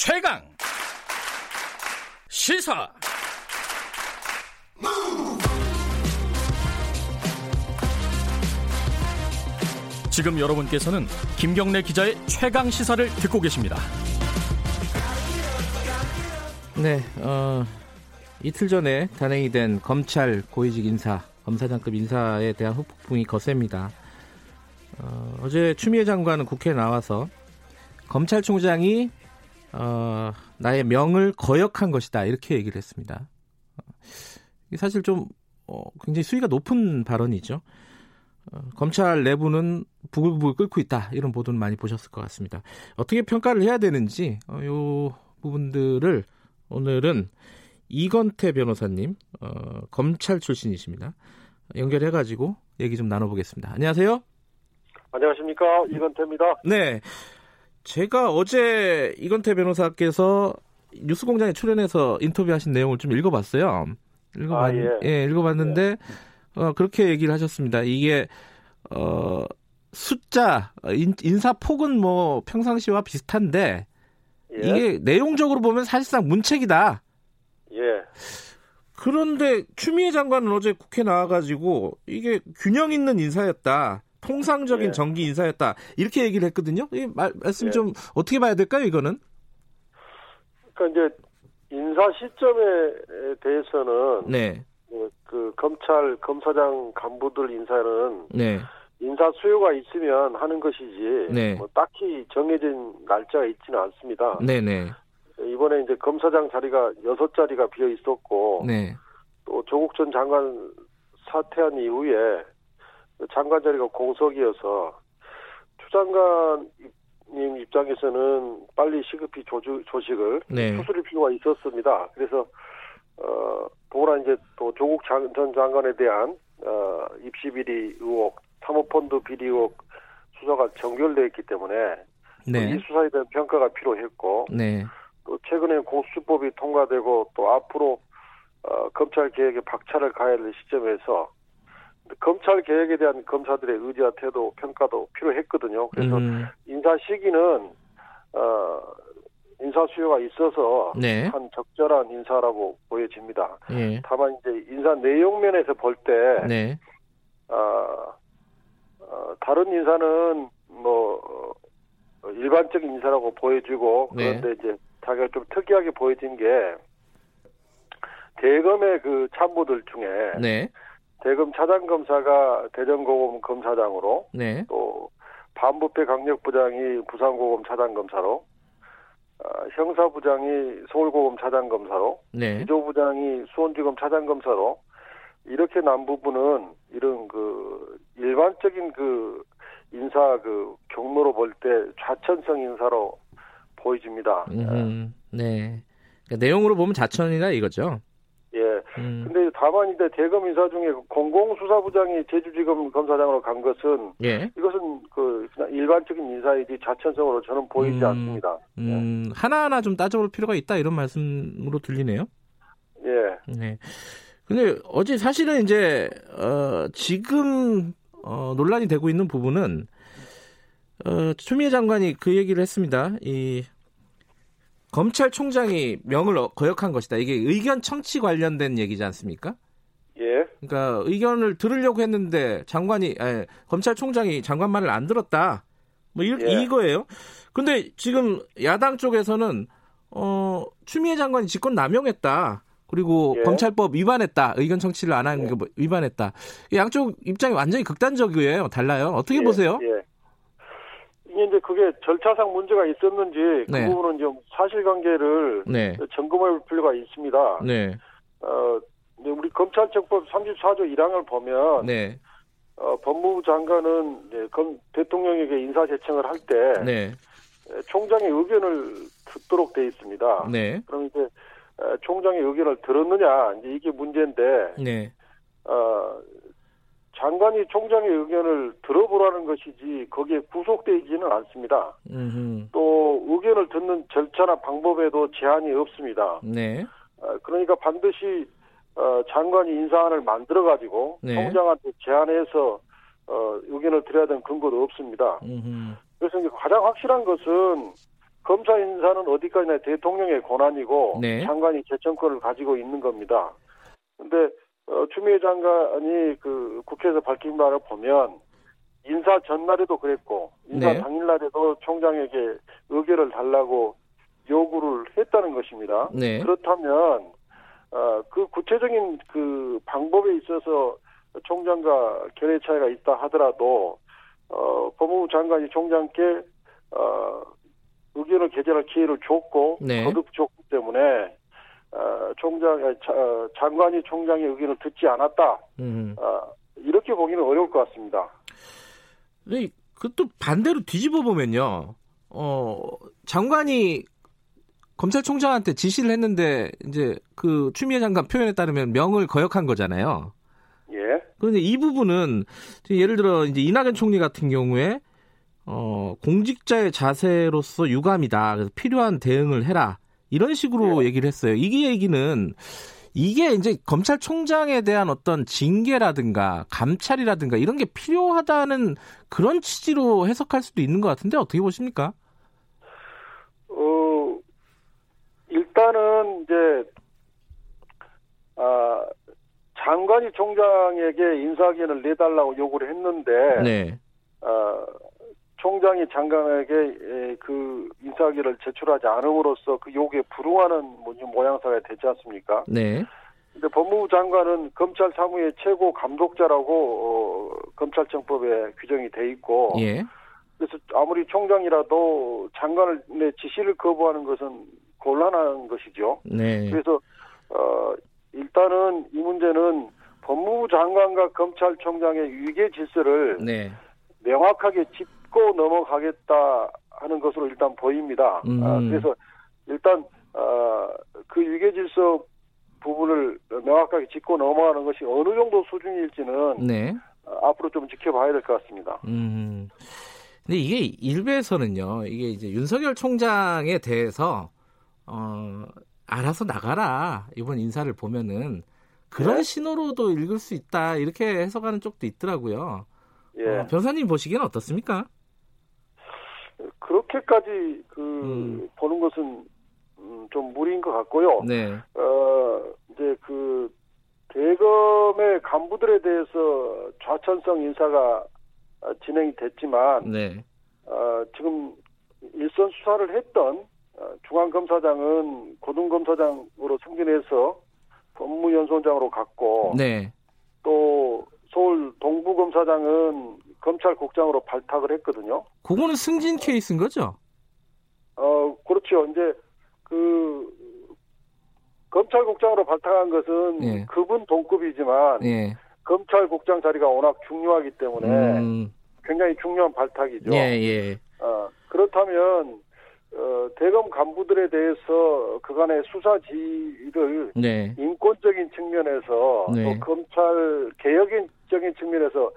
최강 시사 지금 여러분께서는 김경래 기자의 최강 시사를 듣고 계십니다. 네, 어, 이틀 전에 단행이 된 검찰 고위직 인사, 검사장급 인사에 대한 후폭풍이 거셉니다. 어, 어제 추미애 장관은 국회에 나와서 검찰총장이 어, 나의 명을 거역한 것이다 이렇게 얘기를 했습니다. 어, 사실 좀 어, 굉장히 수위가 높은 발언이죠. 어, 검찰 내부는 부글부글 끓고 있다 이런 보도는 많이 보셨을 것 같습니다. 어떻게 평가를 해야 되는지 어, 요 부분들을 오늘은 이건태 변호사님 어, 검찰 출신이십니다. 연결해가지고 얘기 좀 나눠보겠습니다. 안녕하세요. 안녕하십니까 이건태입니다. 네, 제가 어제 이건태 변호사께서 뉴스공장에 출연해서 인터뷰하신 내용을 좀 읽어봤어요. 읽어봤, 아, 예. 예. 읽어봤는데 예. 어, 그렇게 얘기를 하셨습니다. 이게 어, 숫자 인, 인사 폭은 뭐 평상시와 비슷한데 예. 이게 내용적으로 보면 사실상 문책이다. 예. 그런데 추미애 장관은 어제 국회 나와가지고 이게 균형 있는 인사였다. 통상적인 예. 정기 인사였다. 이렇게 얘기를 했거든요. 이 말, 말씀 예. 좀 어떻게 봐야 될까요, 이거는? 그러니까 이제 인사 시점에 대해서는 네. 그, 그 검찰 검사장 간부들 인사는 네. 인사 수요가 있으면 하는 것이지 네. 뭐 딱히 정해진 날짜가 있지는 않습니다. 네네. 이번에 이제 검사장 자리가 여섯 자리가 비어 있었고 네. 또 조국 전 장관 사퇴한 이후에 장관 자리가 공석이어서 추 장관님 입장에서는 빨리 시급히 조주, 조식을 네. 추스릴 필요가 있었습니다. 그래서 어 더구나 이제 또 조국 장, 전 장관에 대한 어 입시 비리 의혹, 사모펀드 비리 의혹 수사가 정결돼 있기 때문에 네. 이 수사에 대한 평가가 필요했고 네. 또 최근에 공수처법이 통과되고 또 앞으로 어, 검찰 개혁에 박차를 가해야 될 시점에서 검찰 개혁에 대한 검사들의 의지와 태도 평가도 필요했거든요. 그래서 음. 인사 시기는 어, 인사 수요가 있어서 네. 한 적절한 인사라고 보여집니다. 예. 다만 이제 인사 내용 면에서 볼때 네. 어, 어, 다른 인사는 뭐 어, 일반적인 인사라고 보여지고 네. 그런데 이제 자기가 좀 특이하게 보여진 게 대검의 그 참모들 중에 네. 대검 차장 검사가 대전고검 검사장으로 네. 또 반부패 강력부장이 부산고검 차장 검사로 어, 형사부장이 서울고검 차장 검사로 네. 기조부장이 수원지검 차장 검사로 이렇게 난 부분은 이런 그 일반적인 그 인사 그 경로로 볼 때 좌천성 인사로 보여집니다. 음, 네. 그러니까 내용으로 보면 자천이다 이거죠. 예. 음. 근데 다만 이제 대검 인사 중에 공공수사부장이 제주지검 검사장으로 간 것은 예. 이것은 그 일반적인 인사이지 자천성으로 저는 보이지 음, 않습니다. 음, 하나하나 좀 따져볼 필요가 있다 이런 말씀으로 들리네요. 예. 네. 근데 어제 사실은 이제 어, 지금 어, 논란이 되고 있는 부분은 어, 추미애 장관이 그 얘기를 했습니다. 이 검찰총장이 명을 거역한 것이다. 이게 의견 청취 관련된 얘기지 않습니까? 예. 그러니까 의견을 들으려고 했는데 장관이 아니, 검찰총장이 장관 말을 안 들었다. 뭐 이, 예. 이거예요. 근데 지금 야당 쪽에서는 어 추미애 장관이 직권 남용했다. 그리고 예. 검찰법 위반했다. 의견 청취를 안 하는 예. 게뭐 위반했다. 양쪽 입장이 완전히 극단적이에요. 달라요. 어떻게 예, 보세요? 예. 이제 그게 절차상 문제가 있었는지 그 네. 부분은 좀 사실관계를 네. 점검해 볼 필요가 있습니다. 네. 어, 우리 검찰청법 34조 1항을 보면 네. 어, 법무부 장관은 이제 검, 대통령에게 인사 제청을 할때 네. 총장의 의견을 듣도록 돼 있습니다. 네. 그럼 이제 어, 총장의 의견을 들었느냐 이제 이게 문제인데 네. 어, 장관이 총장의 의견을 들어보라는 것이지 거기에 구속되지는 않습니다. 음흠. 또 의견을 듣는 절차나 방법에도 제한이 없습니다. 네. 어, 그러니까 반드시 어, 장관이 인사안을 만들어 가지고 네. 총장한테 제안해서 어, 의견을 드려야 되는 근거도 없습니다. 음흠. 그래서 이제 가장 확실한 것은 검사 인사는 어디까지나 대통령의 권한이고 네. 장관이 재청권을 가지고 있는 겁니다. 근데 어, 추미애 장관이 그 국회에서 밝힌 바를 보면 인사 전날에도 그랬고 인사 네. 당일날에도 총장에게 의결을 달라고 요구를 했다는 것입니다. 네. 그렇다면 어, 그 구체적인 그 방법에 있어서 총장과 결의 차이가 있다 하더라도 어, 법무부 장관이 총장께 어, 의견을 개진할 기회를 줬고 네. 거듭 줬기 때문에 어, 총장 어, 장관이 총장의 의견을 듣지 않았다 음. 어, 이렇게 보기는 어려울 것 같습니다. 네, 그것도 반대로 뒤집어 보면요. 어, 장관이 검찰총장한테 지시를 했는데 이제 그 추미애 장관 표현에 따르면 명을 거역한 거잖아요. 예, 그런데 이 부분은 예를 들어 이제 이낙연 총리 같은 경우에 어, 공직자의 자세로서 유감이다. 그래서 필요한 대응을 해라. 이런 식으로 네. 얘기를 했어요. 이게 얘기는 이게 이제 검찰총장에 대한 어떤 징계라든가 감찰이라든가 이런 게 필요하다는 그런 취지로 해석할 수도 있는 것 같은데 어떻게 보십니까? 어, 일단은 이제 아, 장관이 총장에게 인사기한을 내달라고 요구를 했는데 네. 어, 총장이 장관에게 에, 그 인사기를 제출하지 않음으로써 그 요구에 불응하는 뭐- 모양새가 되지 않습니까? 네. 근데 법무부 장관은 검찰 사무의 최고 감독자라고 어, 검찰청법에 규정이 돼 있고 예. 그래서 아무리 총장이라도 장관의 지시를 거부하는 것은 곤란한 것이죠. 네. 그래서 어 일단은 이 문제는 법무부 장관과 검찰총장의 위계 질서를 네. 명확하게 짚고 넘어가겠다 하는 것으로 일단 보입니다. 음. 아, 그래서 일단 어, 그 위계 질서 부분을 명확하게 짚고 넘어가는 것이 어느 정도 수준일지는 네. 어, 앞으로 좀 지켜봐야 될 것 같습니다. 음. 근데 이게 일베에서는요, 이게 이제 윤석열 총장에 대해서, 어, 알아서 나가라. 이번 인사를 보면은 그런 네. 신호로도 읽을 수 있다. 이렇게 해석하는 쪽도 있더라고요. 예. 어, 변호사님 보시기엔 어떻습니까? 그렇게까지 그 음. 보는 것은 음, 좀 무리인 것 같고요. 네. 어 이제 그 대검의 간부들에 대해서 좌천성 인사가 어, 진행이 됐지만 네. 어, 지금 일선 수사를 했던 어, 중앙검사장은 고등검사장으로 승진해서 법무연수원장으로 갔고 네. 또 서울 동부검사장은 검찰국장으로 발탁을 했거든요. 그거는 승진 케이스인 거죠? 어, 그렇죠. 이제 그 검찰국장으로 발탁한 것은 예. 그분 동급이지만 예. 검찰국장 자리가 워낙 중요하기 때문에 음, 굉장히 중요한 발탁이죠. 예, 예. 어, 그렇다면 어, 대검 간부들에 대해서 그간의 수사 지휘를 네. 인권적인 측면에서 네. 또 검찰 개혁적인 측면에서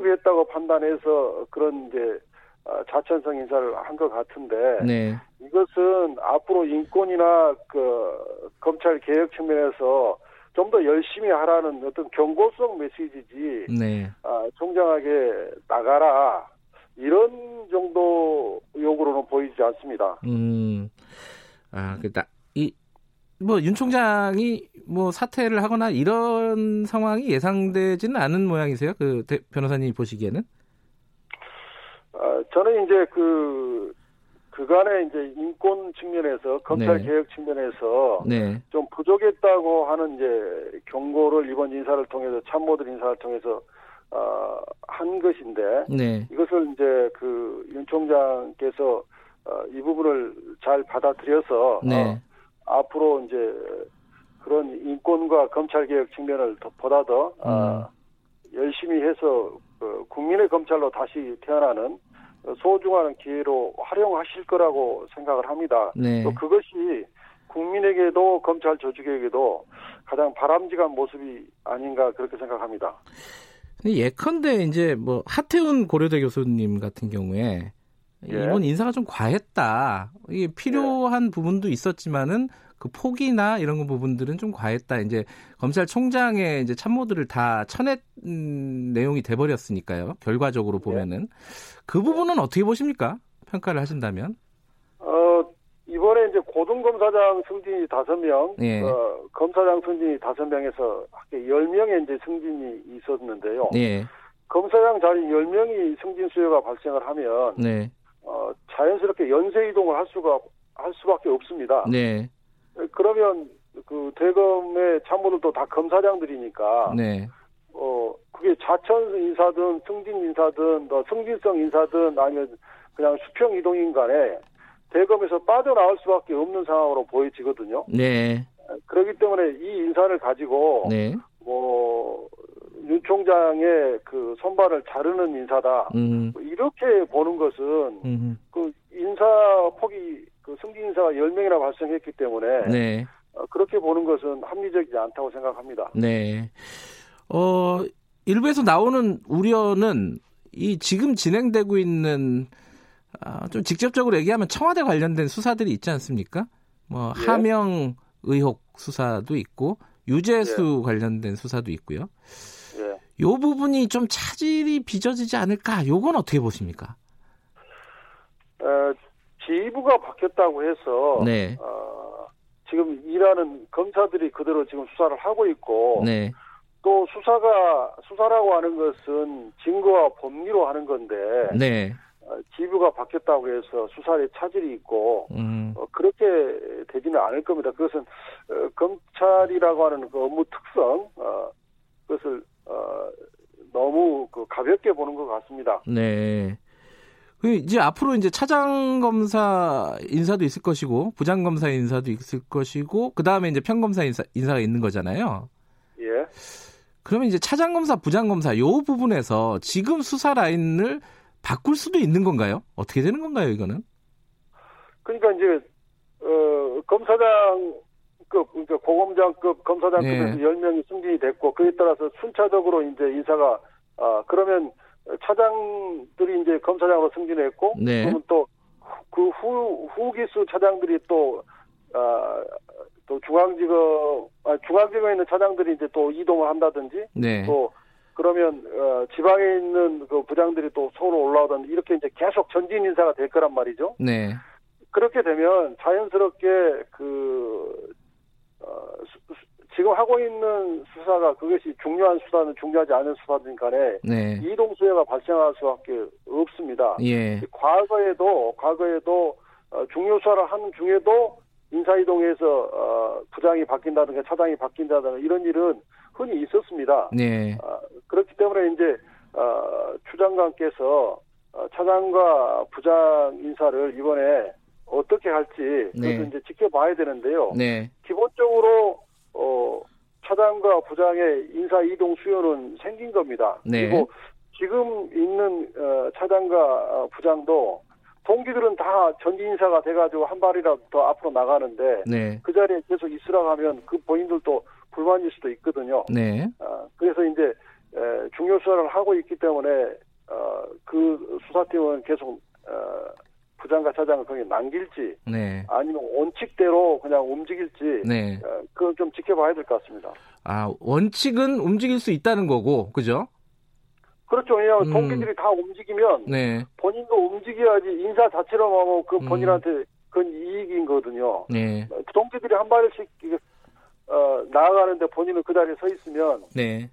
미흡했다고 판단해서 그런 이제 어, 자천성 인사를 한 것 같은데 네. 이것은 앞으로 인권이나 그 검찰 개혁 측면에서 좀 더 열심히 하라는 어떤 경고성 메시지지 네. 아, 총장에게 나가라 이런 정도 요구로는 보이지 않습니다. 음, 아, 그, 나, 이, 뭐, 윤 총장이 뭐 사퇴를 하거나 이런 상황이 예상되지는 않은 모양이세요? 그, 대- 변호사님 보시기에는? 아, 저는 이제 그 그간의 이제 인권 측면에서 검찰 네. 개혁 측면에서 네. 좀 부족했다고 하는 이제 경고를 이번 인사를 통해서 참모들 인사를 통해서 어, 한 것인데 네. 이것을 이제 그 윤 총장께서 어, 이 부분을 잘 받아들여서 네. 어, 앞으로 이제 그런 인권과 검찰 개혁 측면을 더, 보다 더 어, 열심히 해서 그 국민의 검찰로 다시 태어나는 소중한 기회로 활용하실 거라고 생각을 합니다. 네. 또 그것이 국민에게도 검찰 조직에게도 가장 바람직한 모습이 아닌가 그렇게 생각합니다. 예컨대 이제 뭐 하태훈 고려대 교수님 같은 경우에 예. 이번 인사가 좀 과했다. 이게 필요한 부분도 있었지만은 그 폭이나 이런 거 부분들은 좀 과했다. 이제 검찰총장의 이제 참모들을 다 쳐낸 음, 내용이 돼버렸으니까요. 결과적으로 보면은 그 부분은 어떻게 보십니까? 평가를 하신다면? 어, 이번에 이제 고등검사장 승진이 다섯 명, 예. 어, 검사장 승진이 다섯 명에서 열 명의 이제 승진이 있었는데요. 예. 검사장 자리 열 명이 승진 수요가 발생을 하면 네. 어, 자연스럽게 연쇄 이동을 할 수가 할 수밖에 없습니다. 네. 그러면 그 대검의 참모들도 다 검사장들이니까 네. 어 그게 자천 인사든 승진 인사든 뭐 승진성 인사든 아니면 그냥 수평 이동인 간에 대검에서 빠져나올 수밖에 없는 상황으로 보여지거든요. 네. 그렇기 때문에 이 인사를 가지고 네. 뭐 윤 총장의 그 손발을 자르는 인사다. 음. 이렇게 보는 것은 음. 그 인사 폭이 그 승진 인사가 10명이나 발생했기 때문에 네. 어, 그렇게 보는 것은 합리적이지 않다고 생각합니다. 네. 어, 일부에서 나오는 우려는 이 지금 진행되고 있는 아, 좀 직접적으로 얘기하면 청와대 관련된 수사들이 있지 않습니까? 뭐 예. 하명 의혹 수사도 있고 유재수 관련된 수사도 있고요. 예. 요 부분이 좀 차질이 빚어지지 않을까? 요건 어떻게 보십니까? 어, 지휘부가 바뀌었다고 해서 네. 어, 지금 일하는 검사들이 그대로 지금 수사를 하고 있고 네. 또 수사가 수사라고 하는 것은 증거와 법리로 하는 건데 네. 어, 지휘부가 바뀌었다고 해서 수사에 차질이 있고 음. 어, 그렇게 되지는 않을 겁니다. 그것은 어, 검찰이라고 하는 그 업무 특성 어, 그것을 어, 너무 그 가볍게 보는 것 같습니다. 네. 그 이제 앞으로 이제 차장 검사 인사도 있을 것이고 부장 검사 인사도 있을 것이고 그 다음에 이제 평검사 인사 인사가 있는 거잖아요. 예. 그러면 이제 차장 검사, 부장 검사 요 부분에서 지금 수사 라인을 바꿀 수도 있는 건가요? 어떻게 되는 건가요, 이거는? 그러니까 이제 어, 검사장 급 그러니까 고검장급 검사장급에서 네. 10명이 승진이 됐고 그에 따라서 순차적으로 이제 인사가 아 그러면 차장들이 이제 검사장으로 승진했고 네. 그러면 또 그 후 후기수 차장들이 또 아, 또 중앙지검 아, 중앙지검에 있는 차장들이 이제 또 이동을 한다든지 네. 또 그러면 어, 지방에 있는 그 부장들이 또 서울로 올라오던 이렇게 이제 계속 전진 인사가 될 거란 말이죠. 네. 그렇게 되면 자연스럽게 그 어, 수- 지금 하고 있는 수사가 그것이 중요한 수사는 중요하지 않은 수사든 간에 네. 이동 수혜가 발생할 수밖에 없습니다. 예. 과거에도 과거에도 어, 중요 수사를 하는 중에도 인사 이동에서 어, 부장이 바뀐다든가 차장이 바뀐다든가 이런 일은 흔히 있었습니다. 네. 아, 그렇기 때문에 이제 어, 추 장관께서 어, 차장과 부장 인사를 이번에 어떻게 할지 네. 그것을 이제 지켜봐야 되는데요. 네. 기본적으로 어, 차장과 부장의 인사 이동 수요는 생긴 겁니다. 네. 그리고 지금 있는 어, 차장과 어, 부장도 동기들은 다 전진 인사가 돼가지고 한 발이라도 더 앞으로 나가는데 네. 그 자리에 계속 있으라고 하면 그 본인들도 불만일 수도 있거든요. 네. 어, 그래서 이제 에, 중요 수사를 하고 있기 때문에 어, 그 수사팀은 계속 어, 부장과 차장을 거기 남길지 네. 아니면 원칙대로 그냥 움직일지 네. 어, 그건 좀 지켜봐야 될 것 같습니다. 아, 원칙은 움직일 수 있다는 거고. 그죠? 그렇죠. 왜냐하면 음. 동기들이 다 움직이면 네. 본인도 움직여야지 인사 자체로 하면 그 음. 본인한테 그건 이익인 거거든요. 네. 동기들이 한 발씩 어, 나아가는데 본인은 그 자리에 서 있으면 네.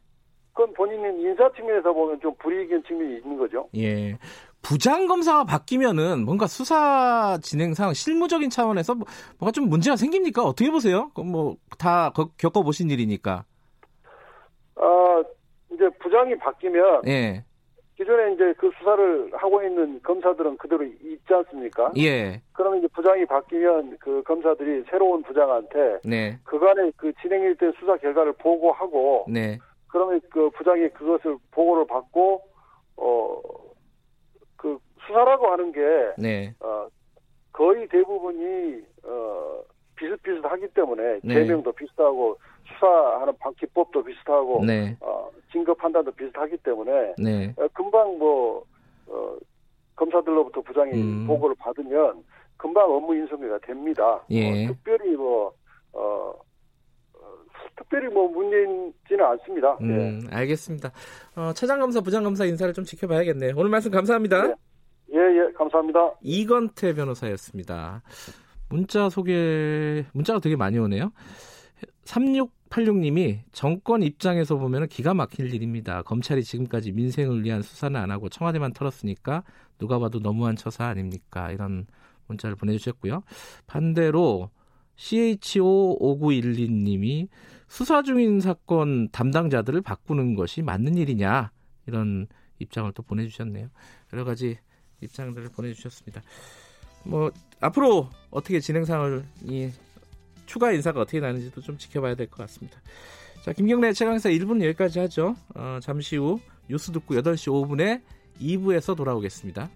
그건 본인은 인사 측면에서 보면 좀 불이익인 측면이 있는 거죠. 예. 부장 검사가 바뀌면은 뭔가 수사 진행상 실무적인 차원에서 뭐- 뭔가 좀 문제가 생깁니까? 어떻게 보세요? 뭐 다 겪어 보신 일이니까. 어, 이제 부장이 바뀌면 예. 기존에 이제 그 수사를 하고 있는 검사들은 그대로 있지 않습니까? 예. 그러면 이제 부장이 바뀌면 그 검사들이 새로운 부장한테 네. 그간의 그 진행된 수사 결과를 보고하고 네. 그러면 그 부장이 그것을 보고를 받고 어그 수사라고 하는 게 네. 어, 거의 대부분이 어, 비슷비슷하기 때문에 네. 제명도 비슷하고 수사하는 방 기법도 비슷하고 네. 어, 증거 판단도 비슷하기 때문에 네. 어, 금방 뭐 어, 검사들로부터 부장이 음. 보고를 받으면 금방 업무 인수가 됩니다. 예. 어, 특별히 뭐 어, 어, 특별히 뭐 문제있지는 않습니다. 예. 음, 알겠습니다. 어, 차장검사, 부장검사 인사를 좀 지켜봐야겠네요. 오늘 말씀 감사합니다. 네. 감사합니다. 이건태 변호사였습니다. 문자 소개, 문자가 되게 많이 오네요. 3686님이 정권 입장에서 보면 기가 막힐 일입니다. 검찰이 지금까지 민생을 위한 수사는 안 하고 청와대만 털었으니까 누가 봐도 너무한 처사 아닙니까? 이런 문자를 보내주셨고요. 반대로 CHO5912님이 수사 중인 사건 담당자들을 바꾸는 것이 맞는 일이냐 이런 입장을 또 보내주셨네요. 여러 가지 입장들을 보내주셨습니다. 뭐 앞으로 어떻게 진행 상황이 추가 인사가 어떻게 나는지도 좀 지켜봐야 될 것 같습니다. 자, 김경래 최강사 1분 여기까지 하죠. 어, 잠시 후 뉴스 듣고 8시 5분에 2부에서 돌아오겠습니다.